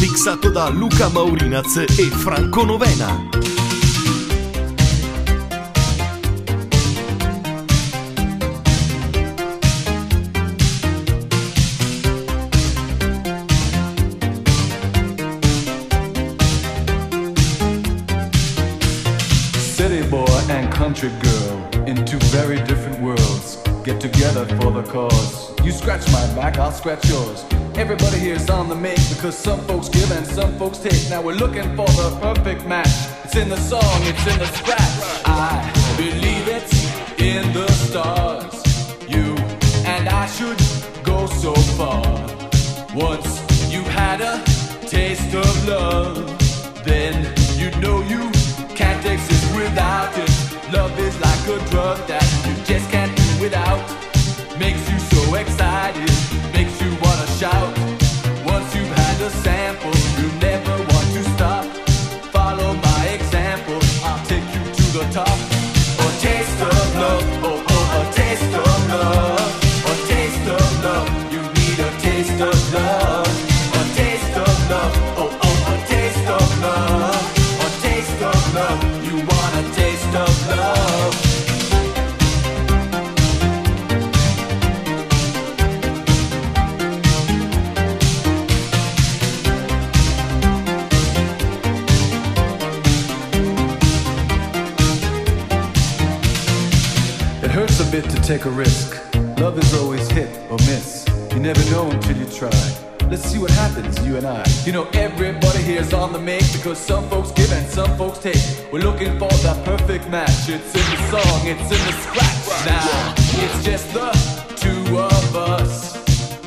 Mixato da Luca Maurinaz e Franco Novena. City boy and country girl in two very different together for the cause. You scratch my back, I'll scratch yours. Everybody here is on the make because some folks give and some folks take. Now we're looking for the perfect match. It's in the song, it's in the scratch. I take a risk. Love is always hit or miss. You never know until you try. Let's see what happens, you and I. You know, everybody here's on the make because some folks give and some folks take. We're looking for that perfect match. It's in the song, it's in the scratch. Now, it's just the two of us.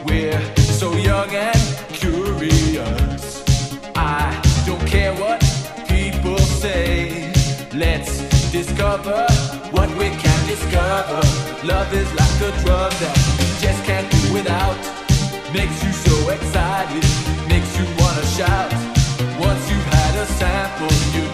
We're so young and curious. I don't care what people say. Let's discover Love is like a drug that you just can't do without. Makes you so excited, makes you wanna shout. Once you've had a sample, you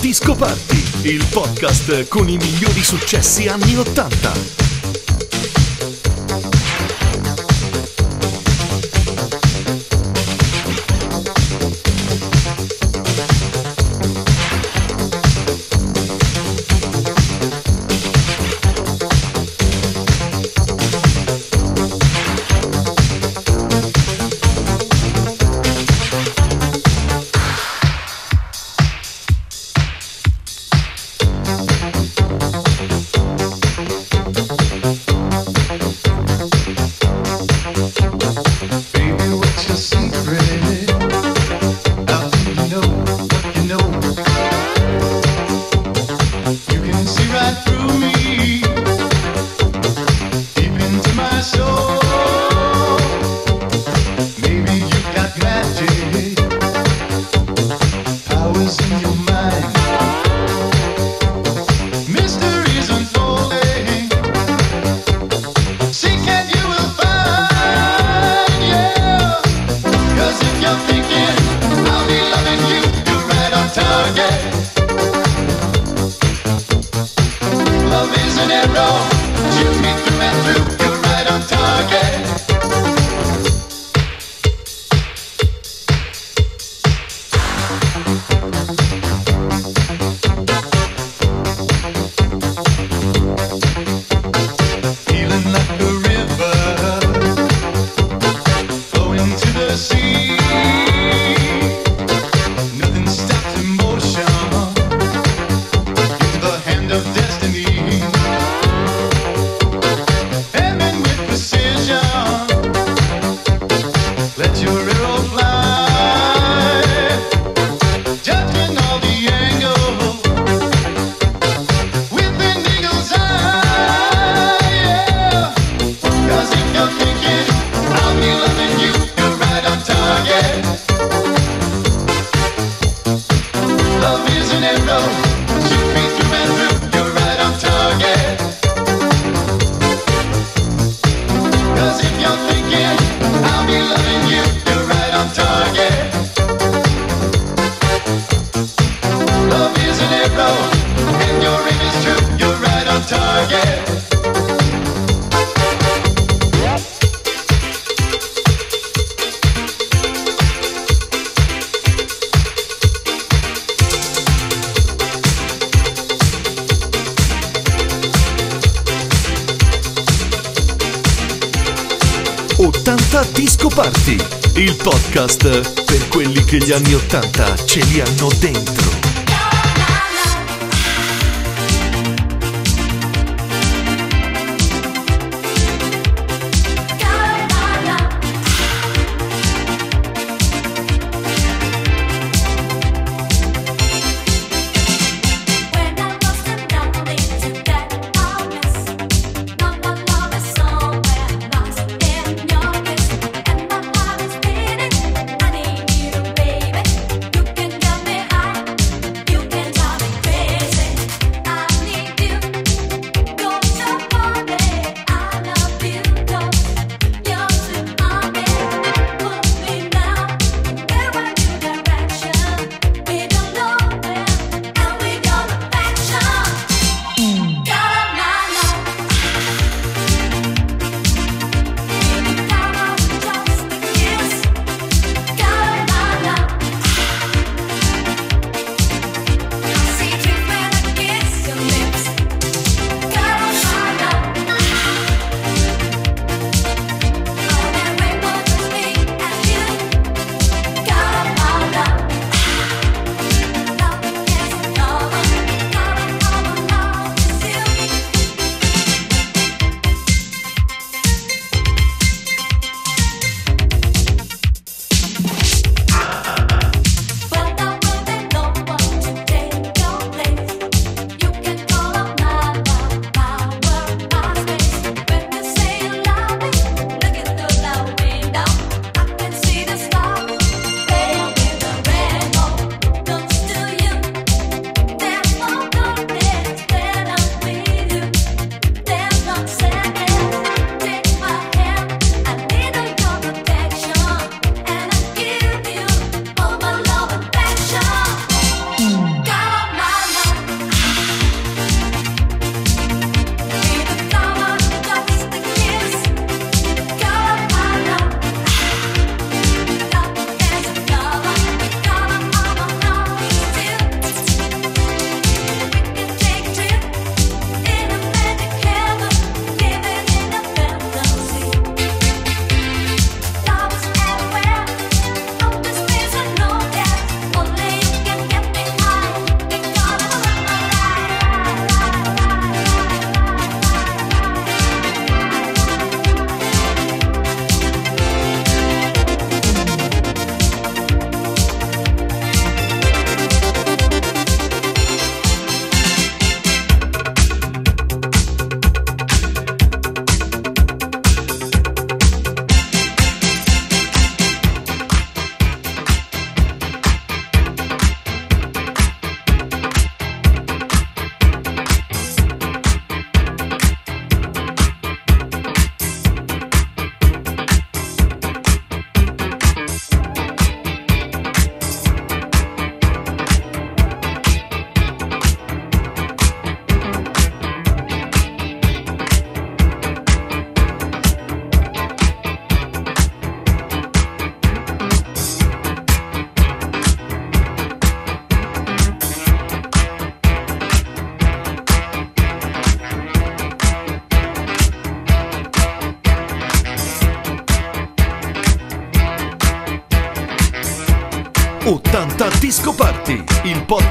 Disco Party, il podcast con i migliori successi anni 80. see podcast per quelli che gli anni Ottanta ce li hanno dentro.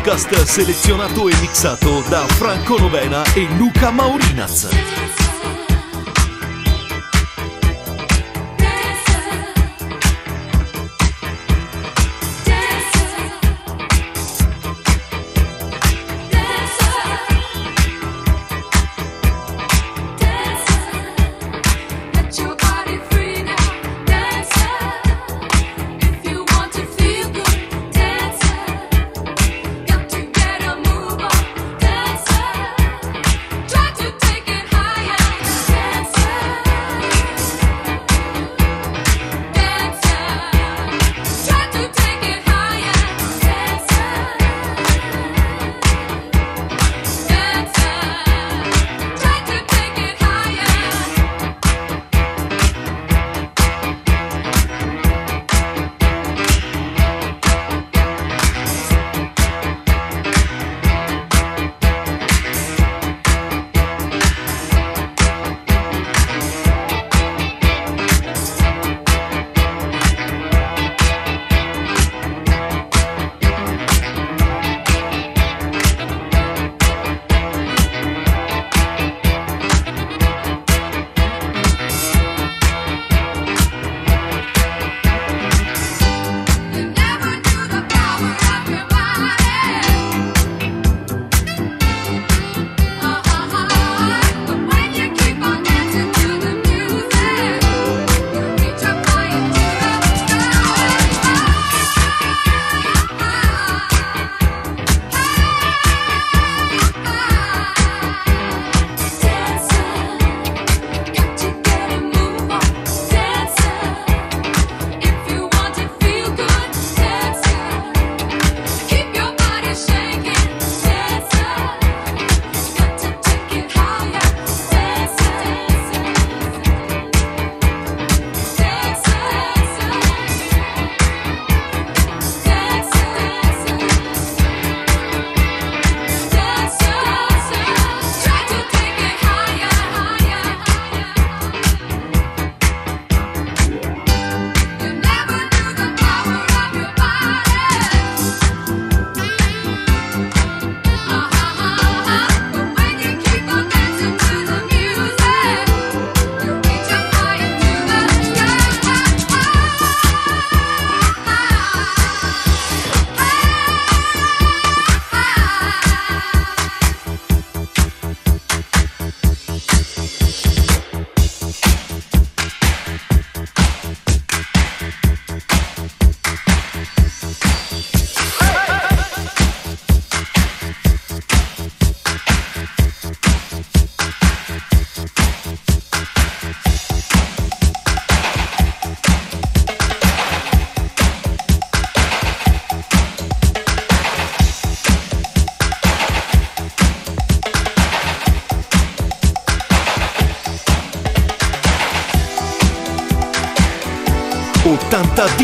podcast selezionato e mixato da Franco Novena e Luca Maurinaz.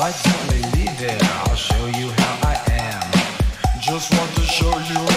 Why don't we leave it? I'll show you how I am. Just want to show you.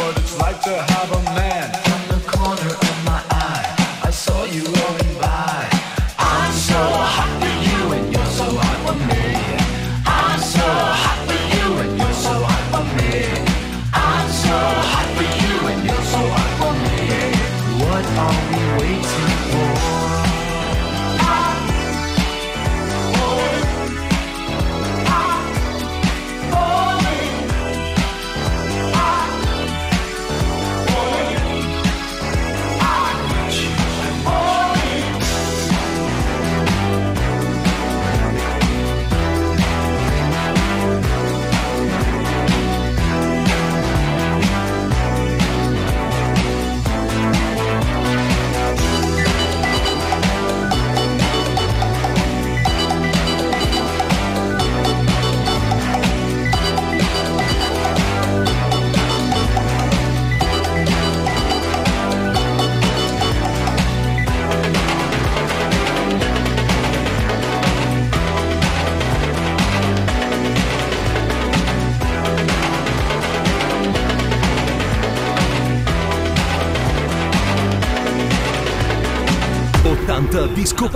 Disco.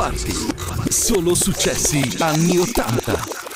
Solo successi anni 80.